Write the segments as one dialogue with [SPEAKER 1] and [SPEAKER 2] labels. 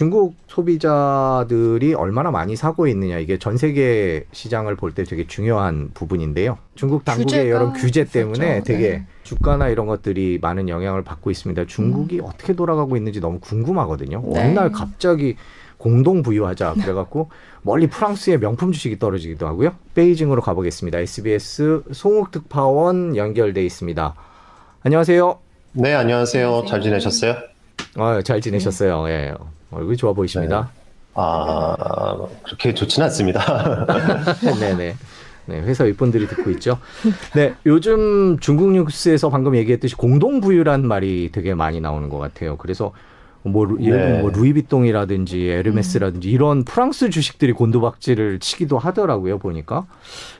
[SPEAKER 1] 중국 소비자들이 얼마나 많이 사고 있느냐 이게 전 세계 시장을 볼 때 되게 중요한 부분인데요. 중국 당국의 여러 규제 때문에 있었죠. 되게 네. 주가나 이런 것들이 많은 영향을 받고 있습니다. 중국이 음. 어떻게 돌아가고 있는지 너무 궁금하거든요. 네. 어느 날 갑자기 공동 부유하자 그래갖고 멀리 프랑스의 명품 주식이 떨어지기도 하고요. 베이징으로 가보겠습니다. SBS 송욱 특파원 연결돼 있습니다. 안녕하세요.
[SPEAKER 2] 네, 안녕하세요. 잘 지내셨어요?
[SPEAKER 1] 아, 잘 지내셨어요. 예. 얼굴이 좋아 보이십니다. 네.
[SPEAKER 2] 아, 그렇게 좋지는 않습니다.
[SPEAKER 1] 네네. 네, 회사 윗분들이 듣고 있죠. 네, 요즘 중국 뉴스에서 방금 얘기했듯이 공동부유란 말이 되게 많이 나오는 것 같아요. 그래서 뭐 예를 네. 뭐 루이비통이라든지 에르메스라든지 음. 이런 프랑스 주식들이 곤두박질을 치기도 하더라고요 보니까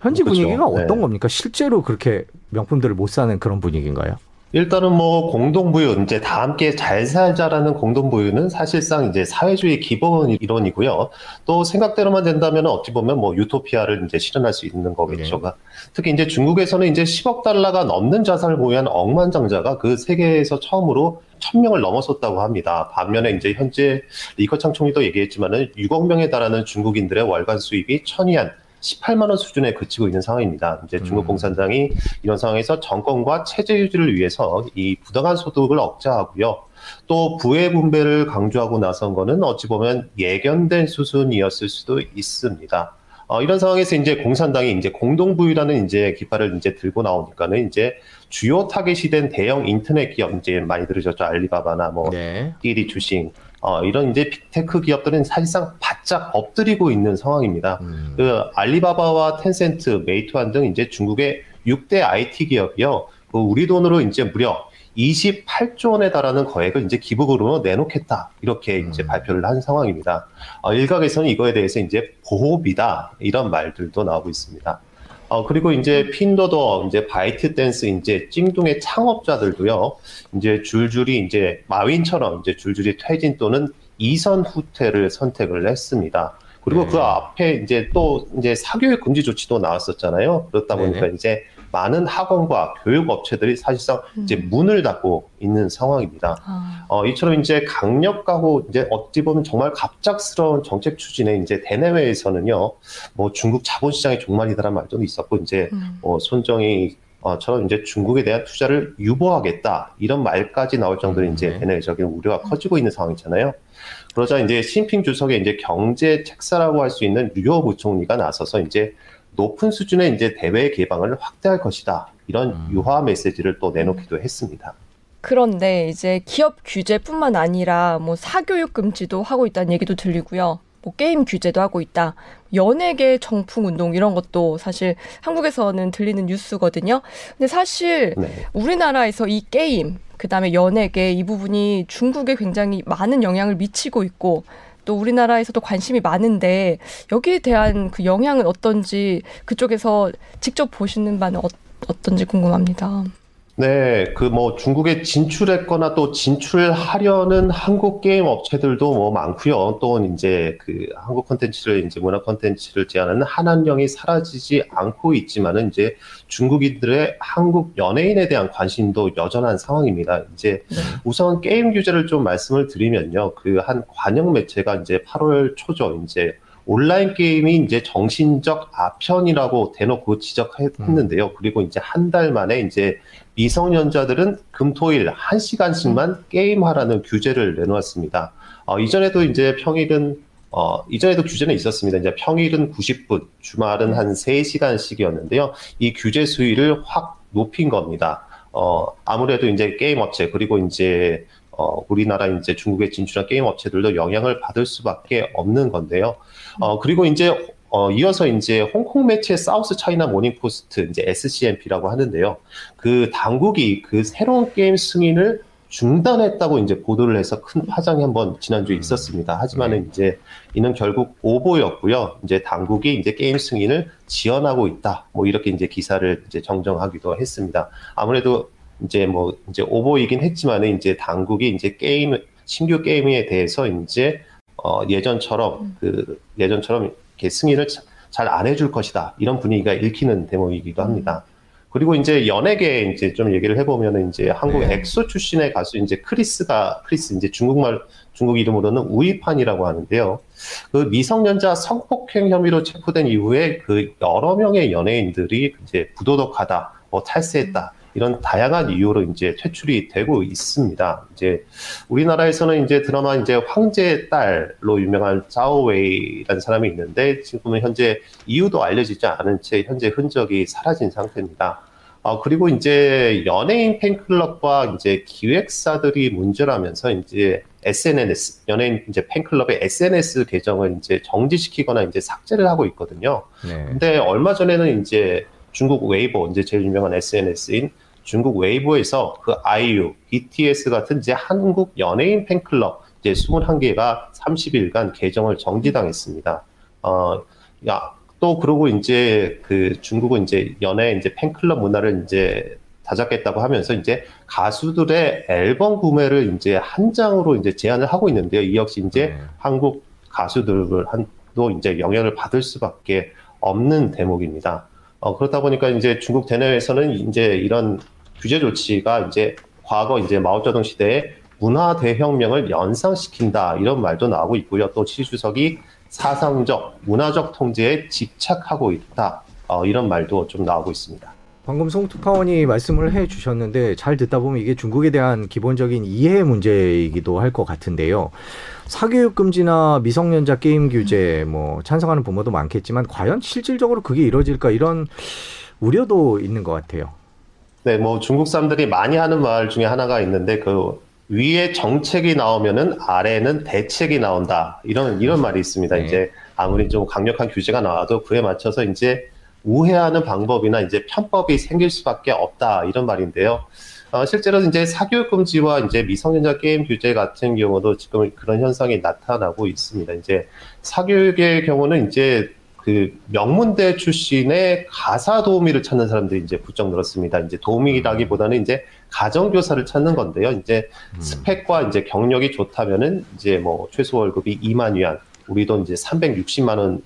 [SPEAKER 1] 현지 그렇죠. 분위기가 어떤 네. 겁니까 실제로 그렇게 명품들을 못 사는 그런 분위기인가요?
[SPEAKER 2] 일단은 뭐 공동부유 이제 다 함께 잘 살자라는 공동부유는 사실상 이제 사회주의 기본 이론이고요. 또 생각대로만 된다면 어찌 보면 뭐 유토피아를 이제 실현할 수 있는 거겠죠. 네. 특히 이제 중국에서는 이제 10억 달러가 넘는 자산을 보유한 억만장자가 그 세계에서 처음으로 1000명을 넘어섰다고 합니다. 반면에 이제 현재 리커창 총리도 얘기했지만은 6억 명에 달하는 중국인들의 월간 수입이 천위안 18만 원 수준에 그치고 있는 상황입니다. 이제 중국 음. 공산당이 이런 상황에서 정권과 체제 유지를 위해서 이 부당한 소득을 억제하고요. 또 부의 분배를 강조하고 나선 거는 어찌 보면 예견된 수순이었을 수도 있습니다. 어, 이런 상황에서 이제 공산당이 이제 공동부유라는 이제 깃발을 이제 들고 나오니까는 이제 주요 타겟이 된 대형 인터넷 기업 이제 많이 들으셨죠 알리바바나 뭐 네. 디디추싱 어, 이런 이제 빅테크 기업들은 사실상 바짝 엎드리고 있는 상황입니다. 음. 그 알리바바와 텐센트, 메이투안 등 이제 중국의 6대 IT 기업이요. 그 우리 돈으로 이제 무려 28조 원에 달하는 거액을 이제 기부금으로 내놓겠다 이렇게 이제 음. 발표를 한 상황입니다. 어, 일각에서는 이거에 대해서 이제 보호비다 이런 말들도 나오고 있습니다. 어, 그리고 이제 핀둬둬, 이제 바이트 댄스, 이제 징둥의 창업자들도요, 이제 줄줄이 이제 마윈처럼 이제 줄줄이 퇴진 또는 이선 후퇴를 선택을 했습니다. 그리고 네. 그 앞에 이제 또 이제 사교육 금지 조치도 나왔었잖아요. 그렇다 보니까 네. 이제 많은 학원과 교육 업체들이 사실상 음. 이제 문을 닫고 있는 상황입니다. 아. 어, 이처럼 이제 강력하고 이제 어찌 보면 정말 갑작스러운 정책 추진에 이제 대내외에서는요, 뭐 중국 자본시장의 종말이다라는 말도 있었고 이제 음. 뭐 손정희 어처럼 이제 중국에 대한 투자를 유보하겠다 이런 말까지 나올 정도로 음, 이제 네. 대내적인 우려가 커지고 있는 상황이잖아요. 그러자 이제 시진핑 주석의 이제 경제 책사라고 할 수 있는 류호 부총리가 나서서 이제 높은 수준의 이제 대외 개방을 확대할 것이다. 이런 음. 유화 메시지를 또 내놓기도 했습니다.
[SPEAKER 3] 그런데 이제 기업 규제뿐만 아니라 뭐 사교육 금지도 하고 있다는 얘기도 들리고요. 뭐 게임 규제도 하고 있다. 연예계 정풍 운동 이런 것도 사실 한국에서는 들리는 뉴스거든요. 근데 사실 네. 우리나라에서 이 게임 그다음에 연예계 이 부분이 중국에 굉장히 많은 영향을 미치고 있고 또 우리나라에서도 관심이 많은데 여기에 대한 그 영향은 어떤지 그쪽에서 직접 보시는 바는 어, 어떤지 궁금합니다.
[SPEAKER 2] 네, 그 뭐 중국에 진출했거나 또 진출하려는 한국 게임 업체들도 뭐 많고요. 또 이제 그 한국 컨텐츠를 이제 문화 컨텐츠를 제한하는 한한령이 사라지지 않고 있지만은 이제 중국인들의 한국 연예인에 대한 관심도 여전한 상황입니다. 이제 네. 우선 게임 규제를 좀 말씀을 드리면요. 그 한 관영 매체가 이제 8월 초죠. 이제 온라인 게임이 이제 정신적 아편이라고 대놓고 지적했는데요. 음. 그리고 이제 한 달 만에 이제 미성년자들은 금토일 1시간씩만 게임하라는 규제를 내놓았습니다. 어, 이전에도 이제 평일은 어, 이전에도 규제는 있었습니다. 이제 평일은 90분, 주말은 한 3시간씩이었는데요. 이 규제 수위를 확 높인 겁니다. 어, 아무래도 이제 게임 업체, 그리고 이제, 어, 우리나라 이제 중국에 진출한 게임 업체들도 영향을 받을 수밖에 없는 건데요. 어, 그리고 이제 어, 이어서 이제 홍콩 매체 사우스 차이나 모닝 포스트 이제 SCMP라고 하는데요. 그 당국이 그 새로운 게임 승인을 중단했다고 이제 보도를 해서 큰 파장이 한번 지난주에 음. 있었습니다. 하지만은 네. 이제 이는 결국 오보였고요. 이제 당국이 이제 게임 승인을 지연하고 있다. 뭐 이렇게 이제 기사를 이제 정정하기도 했습니다. 아무래도 이제 뭐 이제 오보이긴 했지만은 이제 당국이 이제 게임 신규 게임에 대해서 이제 어 예전처럼 음. 그 예전처럼 이렇게 승인을 잘 안 해줄 것이다. 이런 분위기가 읽히는 대목이기도 합니다. 그리고 이제 연예계 이제 좀 얘기를 해보면은 이제 한국
[SPEAKER 1] 네.
[SPEAKER 2] 엑소 출신의 가수 이제 크리스가 크리스 이제 중국말 중국 이름으로는 우이판이라고 하는데요. 그 미성년자 성폭행 혐의로 체포된 이후에 그 여러 명의 연예인들이 이제 부도덕하다, 뭐 탈세했다 이런 다양한 이유로 이제 퇴출이 되고 있습니다. 이제 우리나라에서는 이제 드라마 이제 황제의 딸로 유명한 짜오웨이라는 사람이 있는데 지금은 현재 이유도 알려지지 않은 채 현재 흔적이 사라진 상태입니다. 어, 그리고 이제 연예인 팬클럽과 이제 기획사들이 문제라면서 이제 SNS, 연예인 이제 팬클럽의 SNS 계정을 이제 정지시키거나 이제 삭제를 하고 있거든요.
[SPEAKER 1] 네.
[SPEAKER 2] 근데 얼마 전에는 이제 중국 웨이보, 이제 제일 유명한 SNS인 중국 웨이보에서 그 아이유, BTS 같은 이제 한국 연예인 팬클럽 이제 21개가 30일간 계정을 정지당했습니다. 어, 야, 또 그러고 이제 그 중국은 이제 연예 이제 팬클럽 문화를 이제 다잡겠다고 하면서 이제 가수들의 앨범 구매를 이제 한 장으로 이제 제한을 하고 있는데요. 이 역시 이제
[SPEAKER 1] 네.
[SPEAKER 2] 한국 가수들을 한도 이제 영향을 받을 수밖에 없는 대목입니다. 어, 그렇다 보니까 이제 중국 대내에서는 이제 이런 규제 조치가 이제 과거 이제 마오쩌둥 시대의 문화 대혁명을 연상시킨다 이런 말도 나오고 있고요. 또 시 주석이 사상적, 문화적 통제에 집착하고 있다 어, 이런 말도 좀 나오고 있습니다.
[SPEAKER 1] 방금 송특파원이 말씀을 해 주셨는데 잘 듣다 보면 이게 중국에 대한 기본적인 이해 문제이기도 할 것 같은데요. 사교육 금지나 미성년자 게임 규제 뭐 찬성하는 부모도 많겠지만 과연 실질적으로 그게 이루어질까 이런 우려도 있는 것 같아요.
[SPEAKER 2] 네, 뭐 중국 사람들이 많이 하는 말 중에 하나가 있는데 그 위에 정책이 나오면은 아래는 대책이 나온다 이런 이런 말이 있습니다.
[SPEAKER 1] 네.
[SPEAKER 2] 이제 아무리 좀 강력한 규제가 나와도 그에 맞춰서 이제 우회하는 방법이나 이제 편법이 생길 수밖에 없다 이런 말인데요. 어, 실제로 이제 사교육 금지와 이제 미성년자 게임 규제 같은 경우도 지금 그런 현상이 나타나고 있습니다. 이제 사교육의 경우는 이제 그 명문대 출신의 가사 도우미를 찾는 사람들이 이제 부쩍 늘었습니다. 이제 도우미라기보다는 이제 가정교사를 찾는 건데요. 이제
[SPEAKER 1] 음.
[SPEAKER 2] 스펙과 이제 경력이 좋다면은 이제 뭐 최소 월급이 2만 위안, 우리 돈 이제 360만 원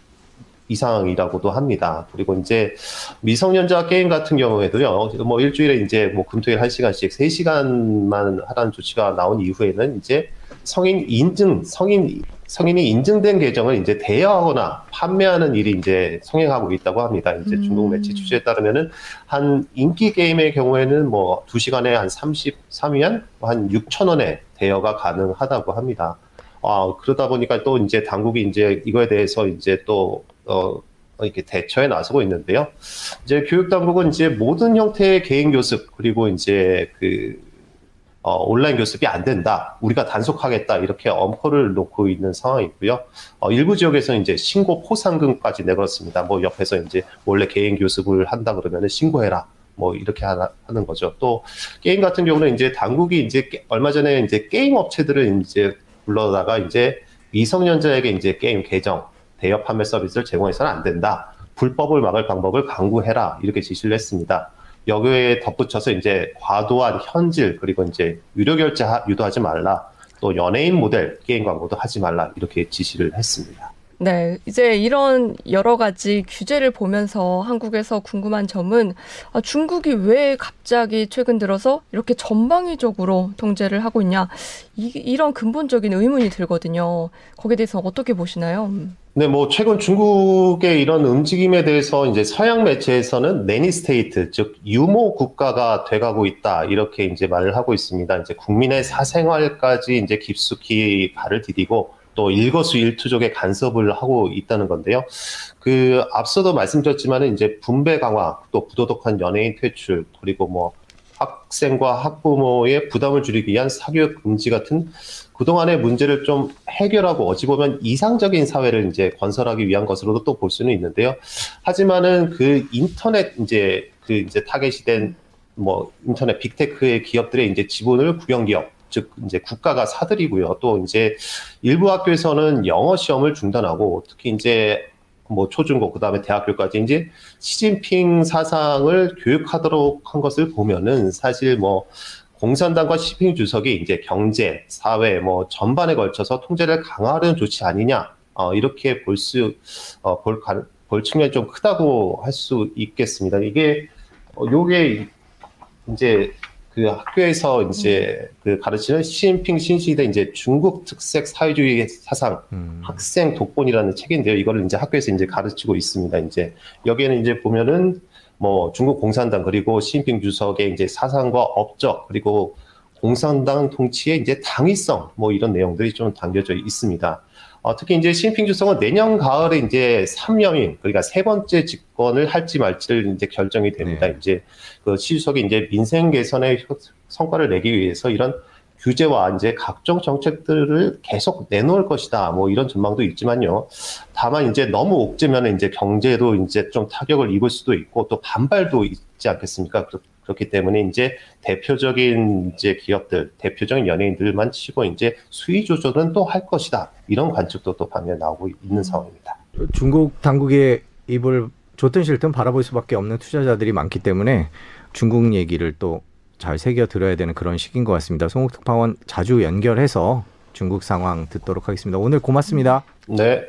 [SPEAKER 2] 이상이라고도 합니다. 그리고 이제 미성년자 게임 같은 경우에도요, 뭐 일주일에 이제 뭐 금토일 1시간씩 3시간만 하라는 조치가 나온 이후에는 이제 성인 인증, 성인, 성인이 인증된 계정을 이제 대여하거나 판매하는 일이 이제 성행하고 있다고 합니다. 이제
[SPEAKER 3] 음.
[SPEAKER 2] 중국 매체 취재에 따르면은 한 인기 게임의 경우에는 뭐 2시간에 한 33위안, 한 6천 원에 대여가 가능하다고 합니다. 아, 그러다 보니까 또 이제 당국이 이제 이거에 대해서 이제 또, 어, 이렇게 대처에 나서고 있는데요. 이제 교육당국은 이제 모든 형태의 개인 교습, 그리고 이제 그, 어, 온라인 교습이 안 된다. 우리가 단속하겠다. 이렇게 엄포를 놓고 있는 상황이고요. 어, 일부 지역에서는 이제 신고 포상금까지 내걸었습니다. 뭐 옆에서 이제 원래 개인 교습을 한다 그러면 신고해라. 뭐 이렇게 하나, 하는 거죠. 또 게임 같은 경우는 이제 당국이 이제 게- 얼마 전에 이제 게임 업체들을 이제 불러다가 이제 미성년자에게 이제 게임 계정 대여 판매 서비스를 제공해서는 안 된다. 불법을 막을 방법을 강구해라. 이렇게 지시를 했습니다. 여기에 덧붙여서 이제 과도한 현질 그리고 이제 유료 결제 하- 유도하지 말라. 또 연예인 모델 게임 광고도 하지 말라. 이렇게 지시를 했습니다.
[SPEAKER 3] 네, 이제 이런 여러 가지 규제를 보면서 한국에서 궁금한 점은 아, 중국이 왜 갑자기 최근 들어서 이렇게 전방위적으로 통제를 하고 있냐 이, 이런 근본적인 의문이 들거든요. 거기에 대해서 어떻게 보시나요? 음.
[SPEAKER 2] 네, 뭐 최근 중국의 이런 움직임에 대해서 이제 서양 매체에서는 nanny state, 즉 유모 국가가 돼가고 있다 이렇게 이제 말을 하고 있습니다. 이제 국민의 사생활까지 이제 깊숙이 발을 디디고 또 일거수일투족의 간섭을 하고 있다는 건데요. 그 앞서도 말씀드렸지만은 이제 분배 강화, 또 부도덕한 연예인 퇴출, 그리고 뭐 학생과 학부모의 부담을 줄이기 위한 사교육 금지 같은 그동안의 문제를 좀 해결하고 어찌 보면 이상적인 사회를 이제 건설하기 위한 것으로도 또 볼 수는 있는데요. 하지만은 그 인터넷 이제 그 이제 타겟이 된 뭐 인터넷 빅테크의 기업들의 이제 지분을 국영 기업 즉 이제 국가가 사들이고요. 또 이제 일부 학교에서는 영어 시험을 중단하고 특히 이제 뭐 초중고 그다음에 대학교까지 이제 시진핑 사상을 교육하도록 한 것을 보면은 사실 뭐 공산당과 시진핑 주석이 이제 경제, 사회 뭐 전반에 걸쳐서 통제를 강화하려는 조치 아니냐 어, 이렇게 볼 수, 어, 볼, 가- 볼 측면이 좀 크다고 할 수 있겠습니다. 이게 어, 요게 이제 그 학교에서 이제 그 가르치는 시진핑 신시대 이제 중국 특색 사회주의 사상
[SPEAKER 1] 음.
[SPEAKER 2] 학생 독본이라는 책인데요. 이거를 이제 학교에서 이제 가르치고 있습니다. 이제 여기에는 이제 보면은 뭐 중국 공산당 그리고 시진핑 주석의 이제 사상과 업적 그리고 공산당 통치의 이제 당위성 뭐 이런 내용들이 좀 담겨져 있습니다. 어, 특히 이제 시진핑 주석은 내년 가을에 이제 3년임 그러니까 세 번째 집권을 할지 말지를 이제 결정이 됩니다.
[SPEAKER 1] 네.
[SPEAKER 2] 이제 그시 주석이 이제 민생 개선의 효- 성과를 내기 위해서 이런 규제와 이제 각종 정책들을 계속 내놓을 것이다. 뭐 이런 전망도 있지만요. 다만 이제 너무 옥죄면 이제 경제도 이제 좀 타격을 입을 수도 있고 또 반발도 있지 않겠습니까? 그렇- 그렇기 때문에 이제 대표적인 이제 기업들, 대표적인 연예인들만 치고 이제 수위 조절은 또 할 것이다. 이런 관측도 또 반면 나오고 있는 상황입니다.
[SPEAKER 1] 중국 당국의 입을 좋든 싫든 바라볼 수밖에 없는 투자자들이 많기 때문에 중국 얘기를 또 잘 새겨 들어야 되는 그런 시기인 것 같습니다. 송욱 특파원 자주 연결해서 중국 상황 듣도록 하겠습니다. 오늘 고맙습니다.
[SPEAKER 2] 네.